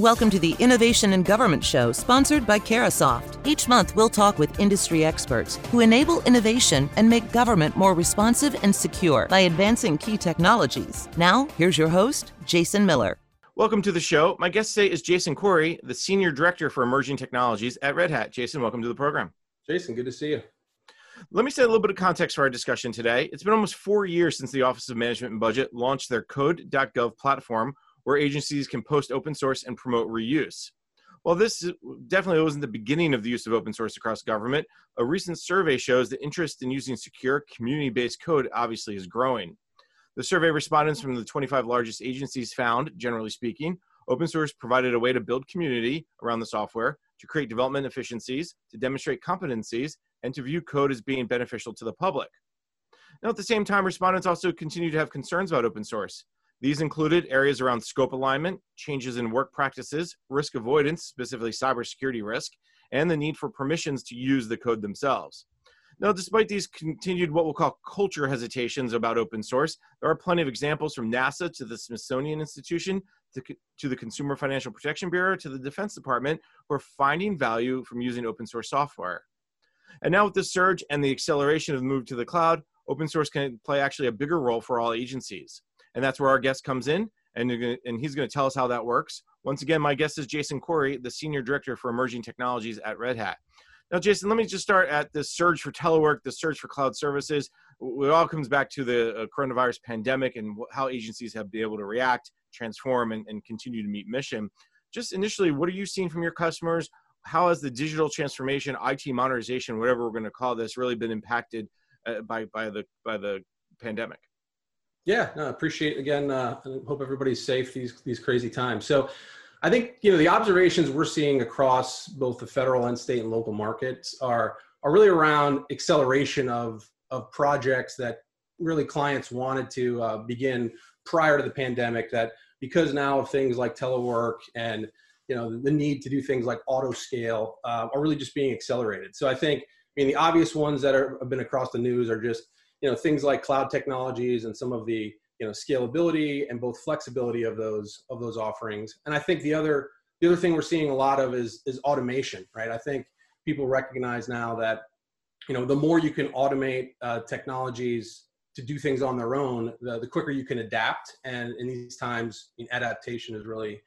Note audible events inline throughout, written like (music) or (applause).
Welcome to the Innovation in Government Show, sponsored by Carahsoft. Each month, we'll talk with industry experts who enable innovation and make government more responsive and secure by advancing key technologies. Now, here's your host, Jason Miller. Welcome to the show. My guest today is Jason Corey, the Senior Director for Emerging Technologies at Red Hat. Jason, welcome to the program. Jason, good to see you. Let me set a little bit of context for our discussion today. It's been almost four years since the Office of Management and Budget launched their code.gov platform where agencies can post open source and promote reuse. While this definitely wasn't the beginning of the use of open source across government, a recent survey shows that interest in using secure community based code obviously is growing. The survey respondents from the 25 largest agencies found, generally speaking, open source provided a way to build community around the software, to create development efficiencies, to demonstrate competencies, and to view code as being beneficial to the public. Now, at the same time, respondents also continue to have concerns about open source. These included areas around scope alignment, changes in work practices, risk avoidance, specifically cybersecurity risk, and the need for permissions to use the code themselves. Now, despite these continued what we'll call culture hesitations about open source, there are plenty of examples from NASA to the Smithsonian Institution to, to the Consumer Financial Protection Bureau to the Defense Department who are finding value from using open source software. And now with the surge and the acceleration of the move to the cloud, open source can play actually a bigger role for all agencies and that's where our guest comes in, and, and he's going to tell us how that works. Once again, my guest is Jason Corey, the Senior Director for Emerging Technologies at Red Hat. Now, Jason, let me just start at the surge for telework, the surge for cloud services. It all comes back to the uh, coronavirus pandemic and how agencies have been able to react, transform, and, and continue to meet mission. Just initially, what are you seeing from your customers? How has the digital transformation, IT modernization, whatever we're going to call this, really been impacted uh, by by the by the pandemic? Yeah, no, appreciate again. Uh, hope everybody's safe these these crazy times. So, I think you know the observations we're seeing across both the federal and state and local markets are are really around acceleration of of projects that really clients wanted to uh, begin prior to the pandemic. That because now of things like telework and you know the need to do things like auto scale uh, are really just being accelerated. So I think I mean the obvious ones that are, have been across the news are just you know things like cloud technologies and some of the you know scalability and both flexibility of those of those offerings. And i think the other the other thing we're seeing a lot of is is automation right? I think people recognize now that you know the more you can automate uh, technologies to do things on their own the, the quicker you can adapt. And in these times adaptation is really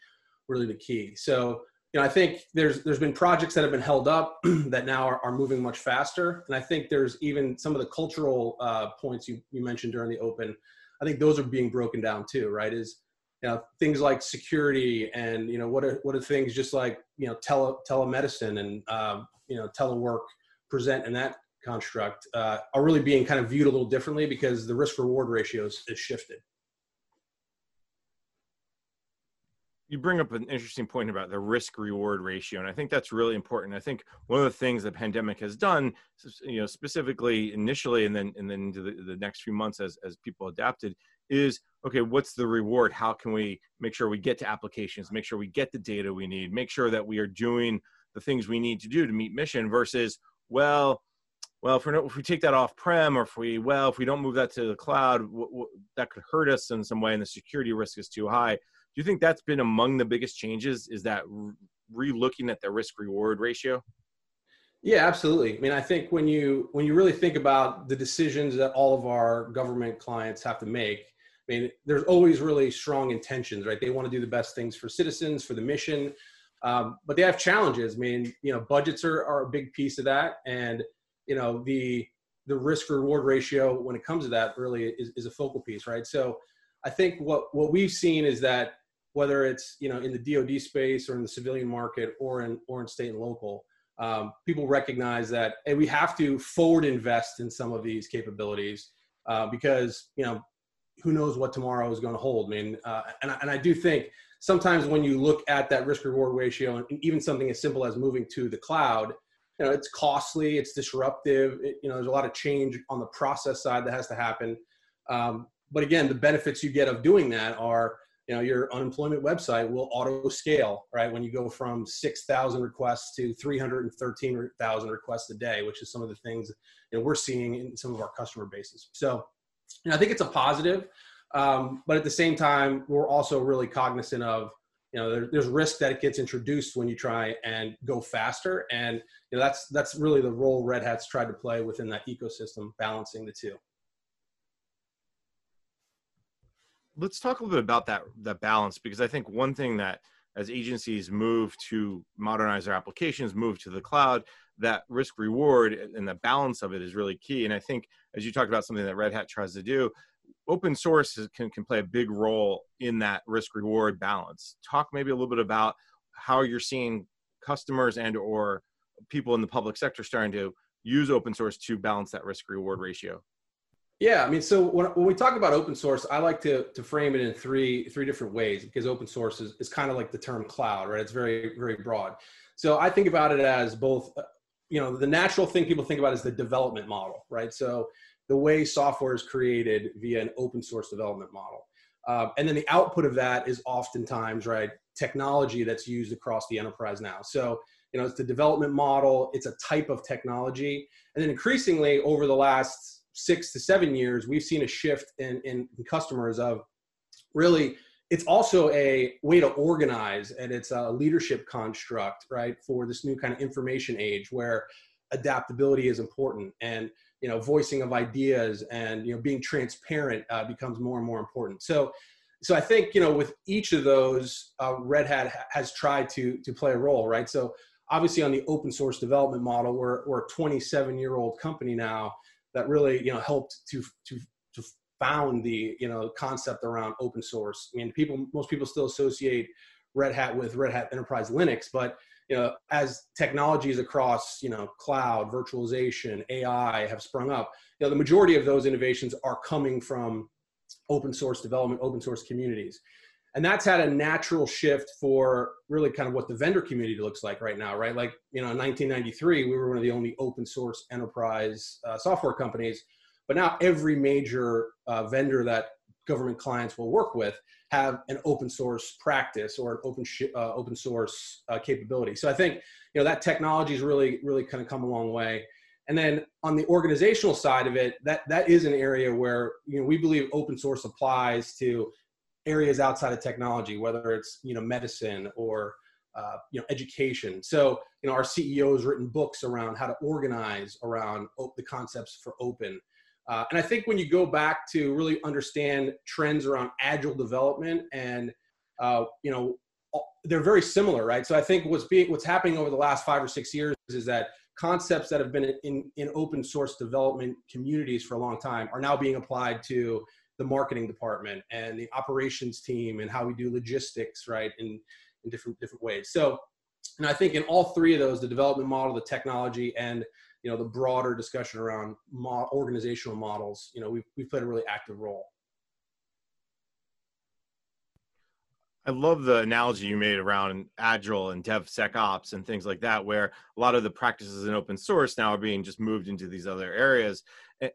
really the key. So you know, I think there's there's been projects that have been held up (clears throat) that now are, are moving much faster, and I think there's even some of the cultural uh, points you you mentioned during the open. I think those are being broken down too, right? Is you know things like security and you know what are what are things just like you know tele telemedicine and um, you know telework present in that construct uh, are really being kind of viewed a little differently because the risk reward ratios is shifted. You bring up an interesting point about the risk reward ratio and i think that's really important. I think one of the things the pandemic has done you know specifically initially and then and then into the, the next few months as, as people adapted is okay what's the reward? How can we make sure we get to applications make sure we get the data we need make sure that we are doing the things we need to do to meet mission versus well well if, if we take that off prem or if we well if we don't move that to the cloud w- w- that could hurt us in some way and the security risk is too high do you think that's been among the biggest changes? Is that re-looking at the risk reward ratio? Yeah, absolutely. I mean, I think when you when you really think about the decisions that all of our government clients have to make, I mean, there's always really strong intentions, right? They want to do the best things for citizens, for the mission, um, but they have challenges. I mean, you know, budgets are, are a big piece of that, and you know the the risk reward ratio when it comes to that really is, is a focal piece, right? So, I think what what we've seen is that whether it's you know in the DoD space or in the civilian market or in or in state and local. Um, people recognize that hey, we have to forward invest in some of these capabilities uh, because you know who knows what tomorrow is going to hold. I mean, uh, and, and I do think sometimes when you look at that risk reward ratio and even something as simple as moving to the cloud, you know, it's costly, it's disruptive. It, you know, there's a lot of change on the process side that has to happen. Um, but again, the benefits you get of doing that are you know your unemployment website will auto scale right when you go from 6000 requests to 313000 requests a day which is some of the things you know we're seeing in some of our customer bases. So you know, i think it's a positive um, but at the same time we're also really cognizant of you know there, there's risk that it gets introduced when you try and go faster and you know that's that's really the role red hat's tried to play within that ecosystem balancing the two let's talk a little bit about that that balance because i think one thing that as agencies move to modernize their applications move to the cloud that risk reward and the balance of it is really key. And i think as you talked about something that red hat tries to do open source can, can play a big role in that risk reward balance. Talk maybe a little bit about how you're seeing customers and or people in the public sector starting to use open source to balance that risk reward ratio yeah i mean so when, when we talk about open source i like to, to frame it in three three different ways because open source is, is kind of like the term cloud right it's very very broad so i think about it as both uh, you know the natural thing people think about is the development model right so the way software is created via an open source development model. Uh, and then the output of that is oftentimes, right, technology that's used across the enterprise now. So, you know, it's the development model, it's a type of technology. And then increasingly over the last six to seven years, we've seen a shift in, in, customers of really, it's also a way to organize and it's a leadership construct, right, for this new kind of information age where adaptability is important. And you know voicing of ideas and you know being transparent uh, becomes more and more important so so i think you know with each of those uh, red hat has tried to to play a role right so obviously on the open source development model we're, we're a 27 year old company now that really you know helped to to to found the you know concept around open source i mean people most people still associate red hat with red hat enterprise linux but you know, as technologies across, you know, cloud, virtualization, AI have sprung up, you know, the majority of those innovations are coming from open source development, open source communities. And that's had a natural shift for really kind of what the vendor community looks like right now, right? Like, you know, in 1993, we were one of the only open source enterprise uh, software companies. But now every major uh, vendor that government clients will work with have an open source practice or an open sh- uh, open source uh, capability. So I think you know that technology really really kind of come a long way. And then on the organizational side of it, that that is an area where you know we believe open source applies to areas outside of technology, whether it's you know medicine or uh, you know education. So you know our CEO has written books around how to organize around op- the concepts for open. Uh, and I think when you go back to really understand trends around agile development and uh, you know they're very similar, right? So I think what's being what's happening over the last five or six years is that concepts that have been in, in open source development communities for a long time are now being applied to the marketing department and the operations team and how we do logistics, right? In in different different ways. So, and I think in all three of those, the development model, the technology, and you know the broader discussion around mo- organizational models you know we've, we've played a really active role I love the analogy you made around Agile and DevSecOps and things like that, where a lot of the practices in open source now are being just moved into these other areas.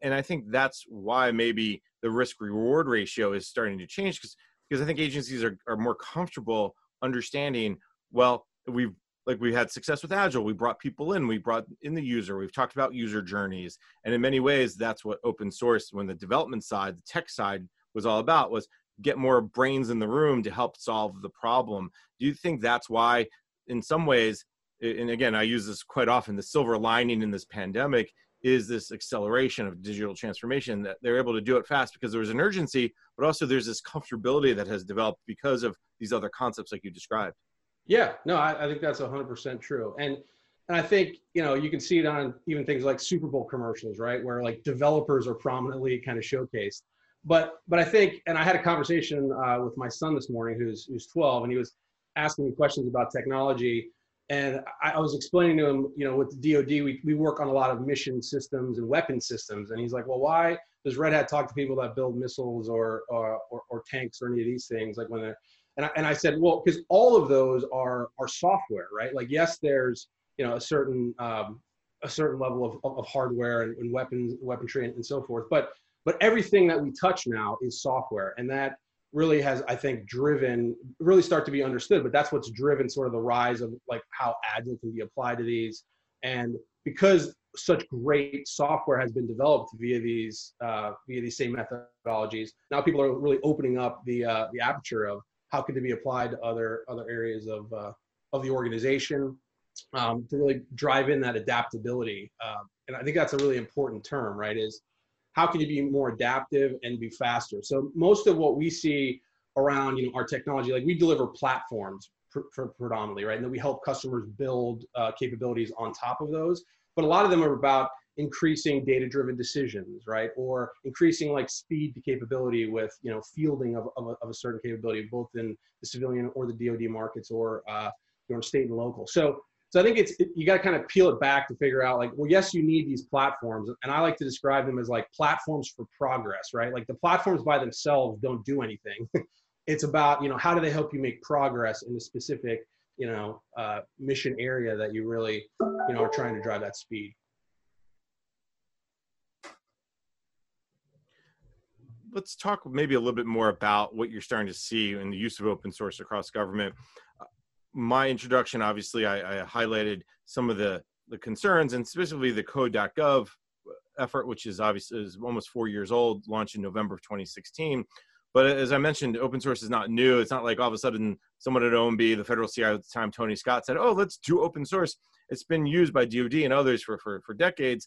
And I think that's why maybe the risk reward ratio is starting to change because because I think agencies are, are more comfortable understanding, well, we've like we had success with agile. We brought people in. We brought in the user. We've talked about user journeys. And in many ways that's what open source when the development side the tech side was all about was get more brains in the room to help solve the problem. Do you think that's why in some ways and again i use this quite often the silver lining in this pandemic is this acceleration of digital transformation that they're able to do it fast because there was an urgency but also there's this comfortability that has developed because of these other concepts like you described yeah, no, I, I think that's 100% true. And and I think you know you can see it on even things like Super Bowl commercials, right, where like developers are prominently kind of showcased. But but I think, and I had a conversation uh, with my son this morning, who's who's 12, and he was asking me questions about technology, and I, I was explaining to him, you know, with the DoD, we we work on a lot of mission systems and weapon systems, and he's like, well, why does Red Hat talk to people that build missiles or or, or, or tanks or any of these things, like when they're and I, and I said, well, because all of those are are software, right? Like, yes, there's you know a certain um, a certain level of, of hardware and, and weapons, weaponry, and, and so forth. But but everything that we touch now is software, and that really has, I think, driven really start to be understood. But that's what's driven sort of the rise of like how agile can be applied to these, and because such great software has been developed via these uh, via these same methodologies. Now people are really opening up the uh, the aperture of how could they be applied to other other areas of uh, of the organization um, to really drive in that adaptability. Uh, and I think that's a really important term, right? Is how can you be more adaptive and be faster? So most of what we see around you know our technology, like we deliver platforms pr- pr- predominantly, right? And then we help customers build uh, capabilities on top of those. But a lot of them are about increasing data-driven decisions, right? Or increasing like speed to capability with you know fielding of, of, a, of a certain capability, both in the civilian or the DoD markets or uh, you know state and local. So so I think it's it, you got to kind of peel it back to figure out like, well, yes, you need these platforms, and I like to describe them as like platforms for progress, right? Like the platforms by themselves don't do anything. (laughs) it's about you know how do they help you make progress in a specific you know uh, mission area that you really you know are trying to drive that speed. Let's talk maybe a little bit more about what you're starting to see in the use of open source across government my introduction, obviously, I, I, highlighted some of the, the concerns and specifically the code.gov effort, which is obviously is almost four years old, launched in November of 2016. But as I mentioned, open source is not new. It's not like all of a sudden someone at OMB, the federal CIO at the time, Tony Scott, said, oh, let's do open source. It's been used by DoD and others for, for, for decades.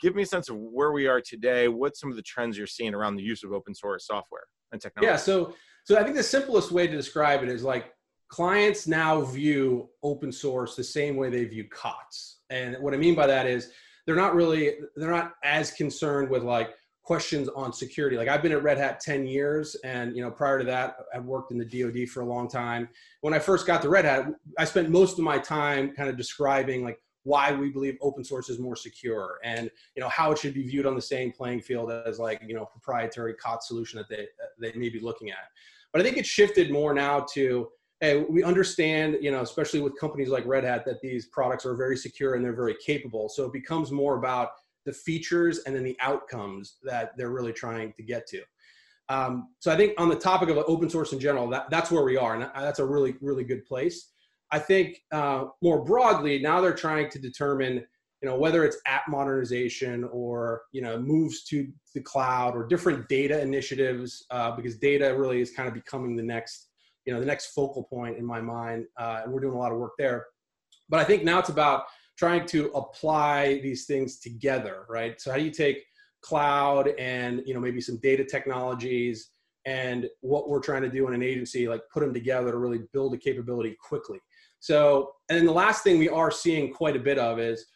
Give me a sense of where we are today. What some of the trends you're seeing around the use of open source software and technology? Yeah, so so I think the simplest way to describe it is like clients now view open source the same way they view COTS. And what I mean by that is they're not really, they're not as concerned with like questions on security. Like I've been at Red Hat 10 years and, you know, prior to that, I've worked in the DoD for a long time. When I first got to Red Hat, I spent most of my time kind of describing like why we believe open source is more secure and you know how it should be viewed on the same playing field as like you know proprietary COTS solution that they they may be looking at. But I think it's shifted more now to hey, we understand, you know, especially with companies like Red Hat, that these products are very secure and they're very capable. So it becomes more about the features and then the outcomes that they're really trying to get to. Um, so I think on the topic of open source in general, that, that's where we are, and that's a really, really good place. I think uh, more broadly, now they're trying to determine, you know, whether it's app modernization or you know moves to the cloud or different data initiatives, uh, because data really is kind of becoming the next you know the next focal point in my mind, uh, and we're doing a lot of work there. But I think now it's about trying to apply these things together, right? So how do you take cloud and you know maybe some data technologies and what we're trying to do in an agency, like put them together to really build a capability quickly. So, and then the last thing we are seeing quite a bit of is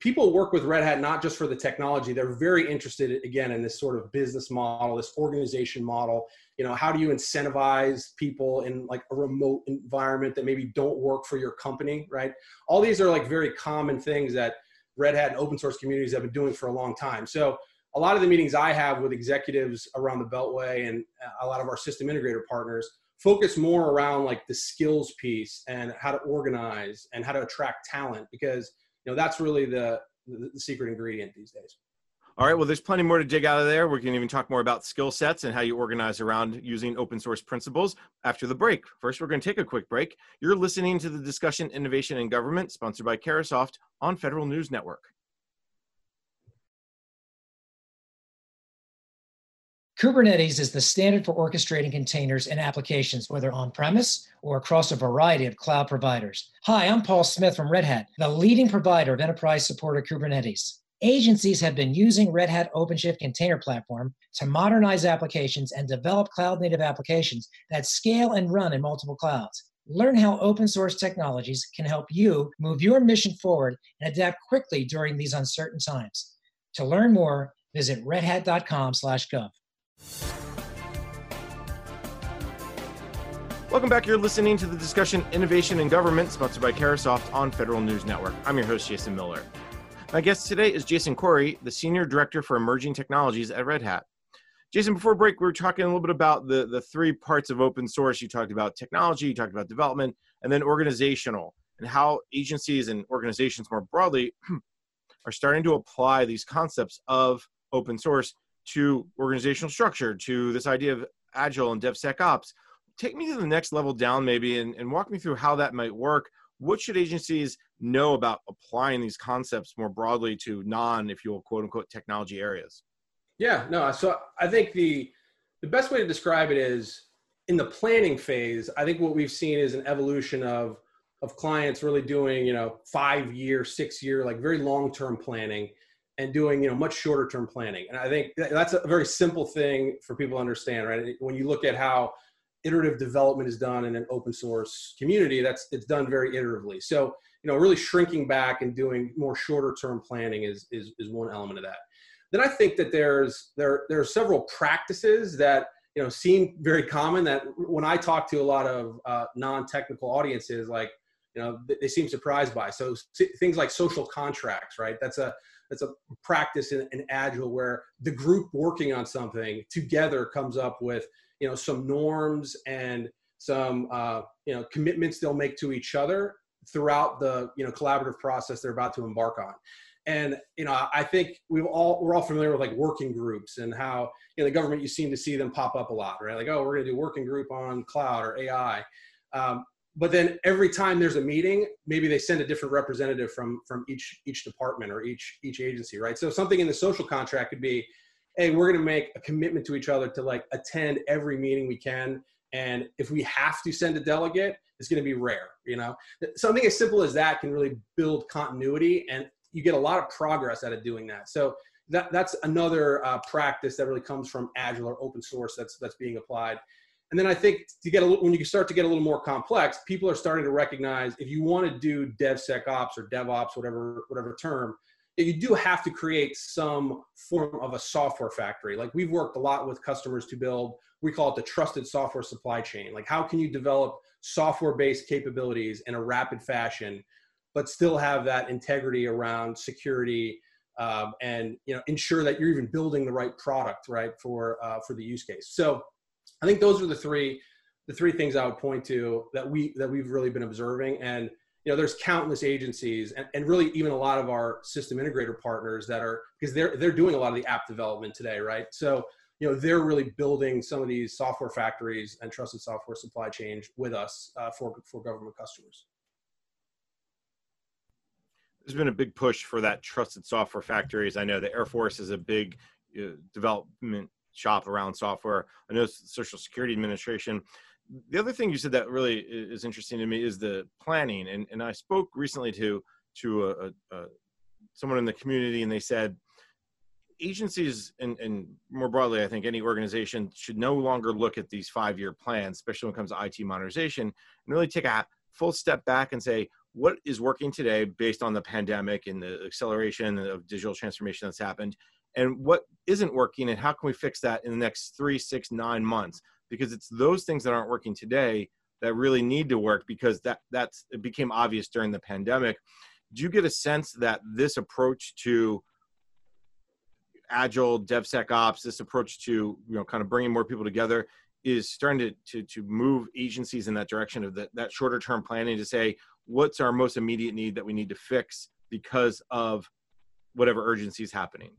people work with Red Hat not just for the technology. They're very interested again in this sort of business model, this organization model. You know, how do you incentivize people in like a remote environment that maybe don't work for your company, right? All these are like very common things that Red Hat and open source communities have been doing for a long time. So a lot of the meetings I have with executives around the Beltway and uh, a lot of our system integrator partners focus more around like the skills piece and how to organize and how to attract talent because you know that's really the, the, the secret ingredient these days. All right well there's plenty more to dig out of there. We can even talk more about skill sets and how you organize around using open source principles after the break. First we're going to take a quick break. You're listening to the discussion innovation in government sponsored by Carahsoft on federal news network Kubernetes is the standard for orchestrating containers and applications, whether on premise or across a variety of cloud providers. Hi, I'm Paul Smith from Red Hat, the leading provider of enterprise supported Kubernetes. Agencies have been using Red Hat OpenShift Container Platform to modernize applications and develop cloud native applications that scale and run in multiple clouds. Learn how open source technologies can help you move your mission forward and adapt quickly during these uncertain times. To learn more, visit redhat.com/gov. Welcome back. You're listening to the discussion Innovation in Government, sponsored by Carahsoft on Federal News Network. I'm your host, Jason Miller. My guest today is Jason Corey, the Senior Director for Emerging Technologies at Red Hat. Jason, before break, we were talking a little bit about the, the three parts of open source. You talked about technology, you talked about development, and then organizational, and how agencies and organizations more broadly (clears throat) are starting to apply these concepts of open source to organizational structure, to this idea of agile and DevSecOps. Take me to the next level down, maybe, and, and walk me through how that might work. What should agencies know about applying these concepts more broadly to non, if you will, quote unquote, technology areas? Yeah, no. So I think the the best way to describe it is in the planning phase, I think what we've seen is an evolution of of clients really doing you know five year, six year, like very long term planning, and doing you know much shorter term planning. And I think that's a very simple thing for people to understand, right? When you look at how iterative development is done in an open source community, that's it's done very iteratively. So you know really shrinking back and doing more shorter term planning is is is one element of that. Then I think that there's there there are several practices that you know seem very common that when I talk to a lot of uh, non-technical audiences, like you know they seem surprised by. So things like social contracts, right? That's a that's a practice in, in agile where the group working on something together comes up with you know some norms and some uh, you know commitments they'll make to each other throughout the you know collaborative process they're about to embark on. And you know i think we've all we're all familiar with like working groups and how in the government you seem to see them pop up a lot right? Like oh we're going to do working group on cloud or ai um, but then every time there's a meeting maybe they send a different representative from from each each department or each each agency right so something in the social contract could be hey we're going to make a commitment to each other to like attend every meeting we can and if we have to send a delegate it's going to be rare you know something as simple as that can really build continuity and you get a lot of progress out of doing that. So that, that's another uh, practice that really comes from Agile or open source that's that's being applied. And then I think to get a little, when you start to get a little more complex, people are starting to recognize if you want to do DevSecOps or DevOps, whatever whatever term, you do have to create some form of a software factory. Like we've worked a lot with customers to build, we call it the trusted software supply chain. Like how can you develop software-based capabilities in a rapid fashion but still have that integrity around security um, and you know ensure that you're even building the right product right for uh, for the use case so i think those are the three the three things i would point to that we that we've really been observing. And you know there's countless agencies and, and really even a lot of our system integrator partners that are because they're they're doing a lot of the app development today right? So you know they're really building some of these software factories and trusted software supply chain with us uh, for for government customers. There's been a big push for that trusted software factories. I know the Air Force is a big uh, development shop around software. I know Social Security Administration. The other thing you said that really is interesting to me is the planning. And, and I spoke recently to to a, a, someone in the community, and they said agencies and, and more broadly, I think any organization should no longer look at these five year plans, especially when it comes to IT modernization, and really take a full step back and say, what is working today based on the pandemic and the acceleration of digital transformation that's happened and what isn't working and how can we fix that in the next three six nine months? Because it's those things that aren't working today that really need to work because that that's it became obvious during the pandemic. Do you get a sense that this approach to agile devsecops this approach to you know kind of bringing more people together is starting to, to, to move agencies in that direction of the, that shorter term planning to say what's our most immediate need that we need to fix because of whatever urgency is happening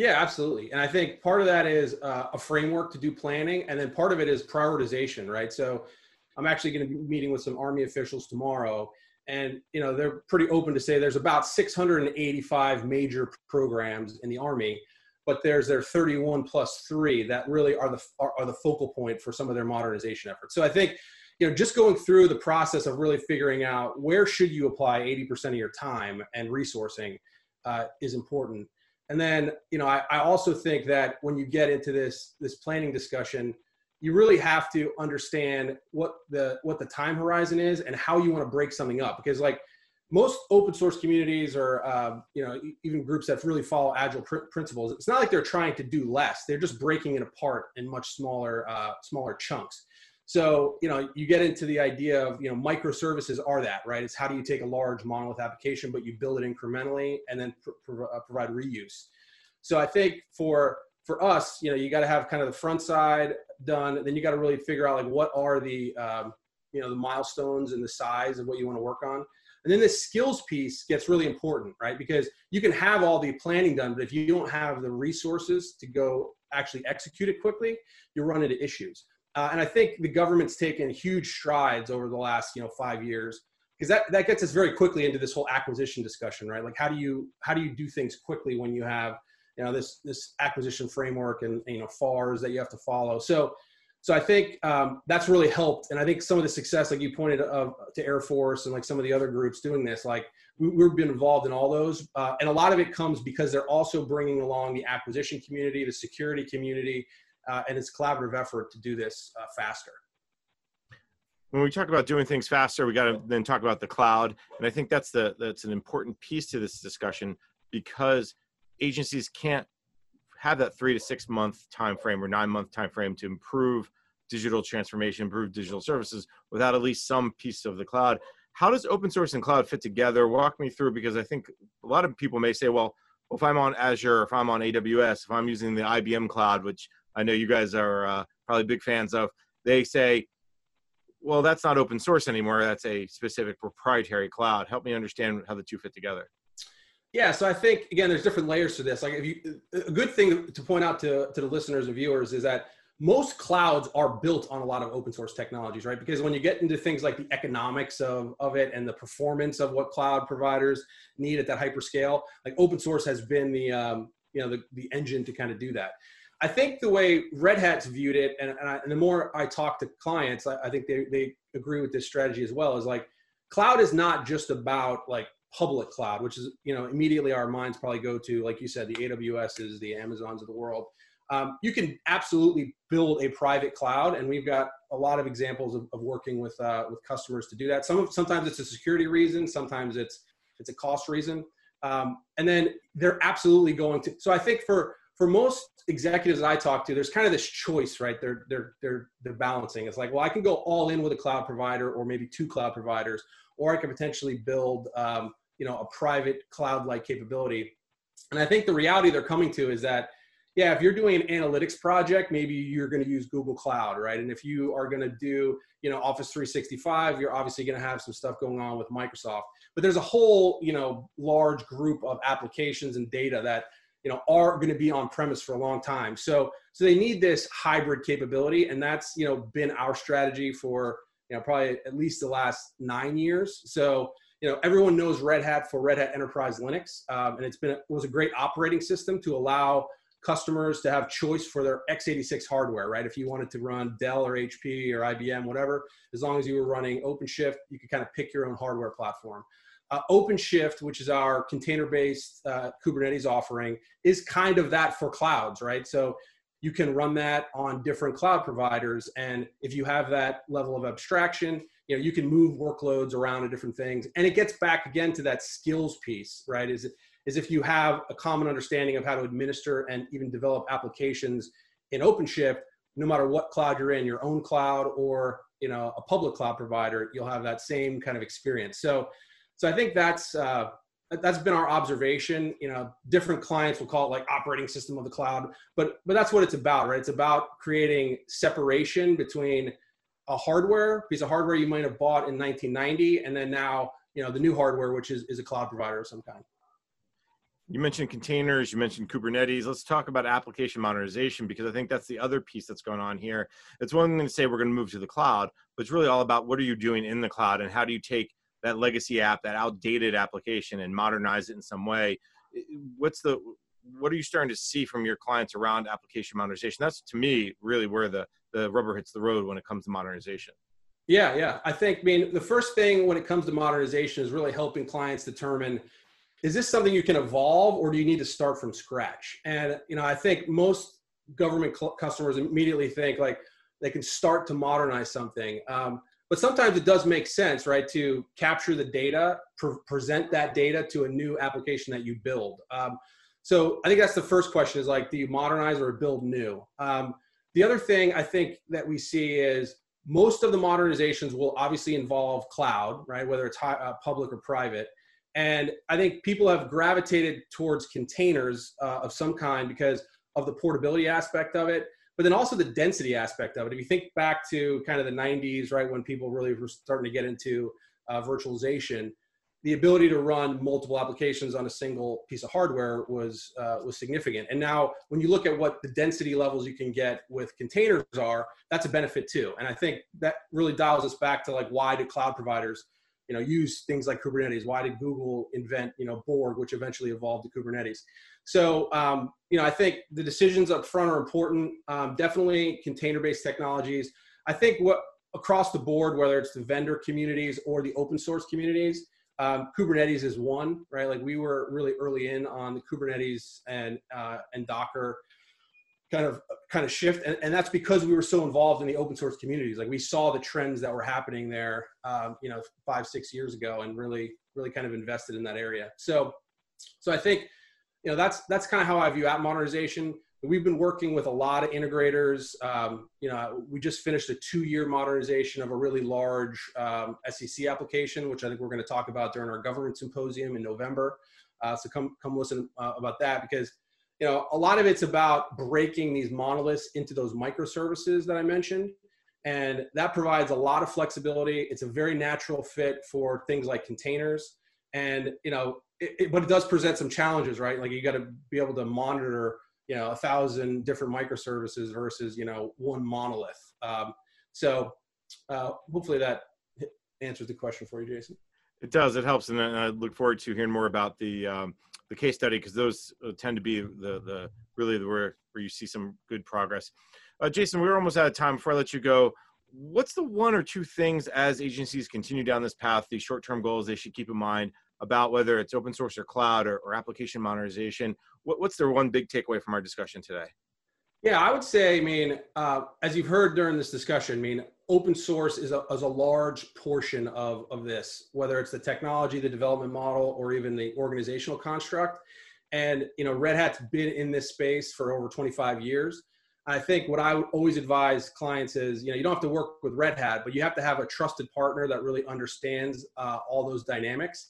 yeah absolutely. And i think part of that is uh, a framework to do planning and then part of it is prioritization right? So i'm actually going to be meeting with some army officials tomorrow and you know they're pretty open to say there's about 685 major programs in the army but there's their 31 plus three that really are the are, are the focal point for some of their modernization efforts. So i think you know just going through the process of really figuring out where should you apply 80% of your time and resourcing uh, is important and then you know I, I also think that when you get into this this planning discussion you really have to understand what the what the time horizon is and how you want to break something up. Because like most open source communities or um, you know even groups that really follow agile pr- principles it's not like they're trying to do less. They're just breaking it apart in much smaller uh, smaller chunks so, you know, you get into the idea of, you know, microservices are that, right? It's how do you take a large monolith application, but you build it incrementally and then pr- pr- uh, provide reuse. So I think for, for us, you know, you got to have kind of the front side done. Then you got to really figure out like, what are the, um, you know, the milestones and the size of what you want to work on. And then the skills piece gets really important, right? Because you can have all the planning done, but if you don't have the resources to go actually execute it quickly, you run into issues. Uh, and I think the government's taken huge strides over the last, you know, five years because that, that gets us very quickly into this whole acquisition discussion, right? Like how do you how do you do things quickly when you have, you know, this this acquisition framework and you know FARs that you have to follow. So so I think um, that's really helped. And I think some of the success, like you pointed to Air Force and like some of the other groups doing this, like we, have been involved in all those. Uh, and a lot of it comes because they're also bringing along the acquisition community, the security community, uh, and it's collaborative effort to do this uh, faster. When we talk about doing things faster, we got to then talk about the cloud. And I think that's the that's an important piece to this discussion because agencies can't have that three to six month time frame or nine month time frame to improve digital transformation, improve digital services without at least some piece of the cloud. How does open source and cloud fit together? Walk me through because I think a lot of people may say, well, if I'm on Azure, if I'm on AWS, if I'm using the IBM cloud, which I know you guys are uh, probably big fans of, they say, well, that's not open source anymore. That's a specific proprietary cloud. Help me understand how the two fit together. Yeah, so I think again, there's different layers to this. Like, if you, a good thing to point out to to the listeners and viewers is that most clouds are built on a lot of open source technologies, right? Because when you get into things like the economics of, of it and the performance of what cloud providers need at that hyperscale, like open source has been the um, you know the, the engine to kind of do that. I think the way Red Hat's viewed it, and, and, I, and the more I talk to clients, I, I think they, they agree with this strategy as well, is like cloud is not just about like public cloud, which is, you know, immediately our minds probably go to, like you said, the AWSs, the Amazons of the world. Um, you can absolutely build a private cloud, and we've got a lot of examples of, of working with uh, with customers to do that. Some sometimes it's a security reason, sometimes it's it's a cost reason, um, and then they're absolutely going to. So I think for for most executives that I talk to, there's kind of this choice, right? They're they're they're they're balancing. It's like, well, I can go all in with a cloud provider, or maybe two cloud providers, or I can potentially build um, you know a private cloud like capability and i think the reality they're coming to is that yeah if you're doing an analytics project maybe you're going to use google cloud right and if you are going to do you know office 365 you're obviously going to have some stuff going on with microsoft but there's a whole you know large group of applications and data that you know are going to be on premise for a long time so so they need this hybrid capability and that's you know been our strategy for you know probably at least the last nine years so you know, everyone knows Red Hat for Red Hat Enterprise Linux, um, and it's been it was a great operating system to allow customers to have choice for their x86 hardware, right? If you wanted to run Dell or HP or IBM, whatever, as long as you were running OpenShift, you could kind of pick your own hardware platform. Uh, OpenShift, which is our container-based uh, Kubernetes offering, is kind of that for clouds, right? So you can run that on different cloud providers, and if you have that level of abstraction, you know you can move workloads around to different things and it gets back again to that skills piece right is is if you have a common understanding of how to administer and even develop applications in OpenShift, no matter what cloud you're in, your own cloud or you know a public cloud provider, you'll have that same kind of experience. So, so I think that's uh, that's been our observation. You know, different clients will call it like operating system of the cloud, but but that's what it's about, right? It's about creating separation between a hardware piece of hardware you might have bought in 1990, and then now you know the new hardware, which is, is a cloud provider of some kind. You mentioned containers, you mentioned Kubernetes. Let's talk about application modernization because I think that's the other piece that's going on here. It's one thing to say we're going to move to the cloud, but it's really all about what are you doing in the cloud and how do you take that legacy app, that outdated application, and modernize it in some way. What's the what are you starting to see from your clients around application modernization? That's to me really where the the rubber hits the road when it comes to modernization. Yeah, yeah. I think, I mean, the first thing when it comes to modernization is really helping clients determine is this something you can evolve or do you need to start from scratch? And, you know, I think most government cl- customers immediately think like they can start to modernize something. Um, but sometimes it does make sense, right, to capture the data, pre- present that data to a new application that you build. Um, so I think that's the first question is like, do you modernize or build new? Um, the other thing I think that we see is most of the modernizations will obviously involve cloud, right? Whether it's high, uh, public or private. And I think people have gravitated towards containers uh, of some kind because of the portability aspect of it, but then also the density aspect of it. If you think back to kind of the 90s, right, when people really were starting to get into uh, virtualization, the ability to run multiple applications on a single piece of hardware was uh, was significant. And now, when you look at what the density levels you can get with containers are, that's a benefit too. And I think that really dials us back to like why do cloud providers, you know, use things like Kubernetes? Why did Google invent, you know, Borg, which eventually evolved to Kubernetes? So, um, you know, I think the decisions up front are important. Um, definitely container-based technologies. I think what across the board, whether it's the vendor communities or the open source communities, um, Kubernetes is one, right? Like we were really early in on the Kubernetes and uh, and Docker kind of kind of shift, and, and, that's because we were so involved in the open source communities. Like we saw the trends that were happening there, um, you know, five six years ago, and really really kind of invested in that area. So, so I think you know that's that's kind of how I view app modernization. We've been working with a lot of integrators. Um, you know, we just finished a two-year modernization of a really large um, SEC application, which I think we're going to talk about during our government symposium in November. Uh, so come come listen uh, about that because you know a lot of it's about breaking these monoliths into those microservices that I mentioned, and that provides a lot of flexibility. It's a very natural fit for things like containers, and you know, it, it, but it does present some challenges, right? Like you got to be able to monitor you know a thousand different microservices versus you know one monolith. Um, so uh, hopefully that answers the question for you, Jason. It does. It helps, and I look forward to hearing more about the um, the case study because those uh, tend to be the the really where where you see some good progress. Uh, Jason, we're almost out of time. Before I let you go, what's the one or two things as agencies continue down this path, the short term goals they should keep in mind about whether it's open source or cloud or, or application modernization. What, what's their one big takeaway from our discussion today? Yeah, I would say, I mean, uh, as you've heard during this discussion, I mean, open source is a, is a large portion of, of this, whether it's the technology, the development model, or even the organizational construct. And, you know, Red Hat's been in this space for over 25 years. I think what I would always advise clients is, you know, you don't have to work with Red Hat, but you have to have a trusted partner that really understands uh, all those dynamics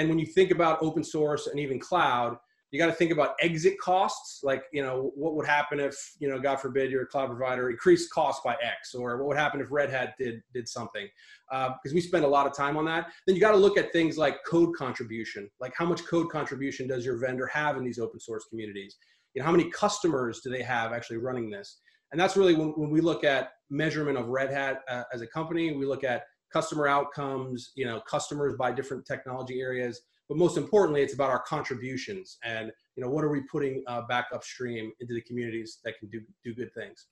and when you think about open source and even cloud, you got to think about exit costs. Like, you know, what would happen if, you know, God forbid, you're a cloud provider increased cost by X, or what would happen if Red Hat did did something? Because uh, we spend a lot of time on that. Then you got to look at things like code contribution. Like, how much code contribution does your vendor have in these open source communities? You know, how many customers do they have actually running this? And that's really when, when we look at measurement of Red Hat uh, as a company. We look at customer outcomes, you know, customers by different technology areas. But most importantly, it's about our contributions and you know what are we putting uh, back upstream into the communities that can do do good things.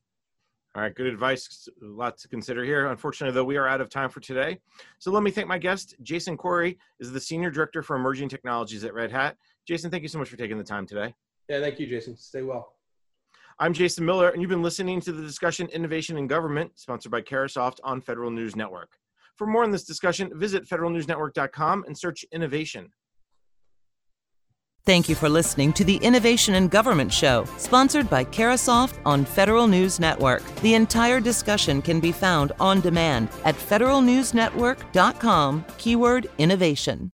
All right, good advice. A lot to consider here. Unfortunately, though, we are out of time for today. So let me thank my guest. Jason Corey is the Senior Director for Emerging Technologies at Red Hat. Jason, thank you so much for taking the time today. Yeah, thank you, Jason. Stay well. I'm Jason Miller, and you've been listening to the discussion Innovation in Government, sponsored by Carahsoft on Federal News Network. For more on this discussion, visit federalnewsnetwork.com and search innovation. Thank you for listening to the Innovation in Government Show, sponsored by Carahsoft on Federal News Network. The entire discussion can be found on demand at federalnewsnetwork.com, keyword innovation.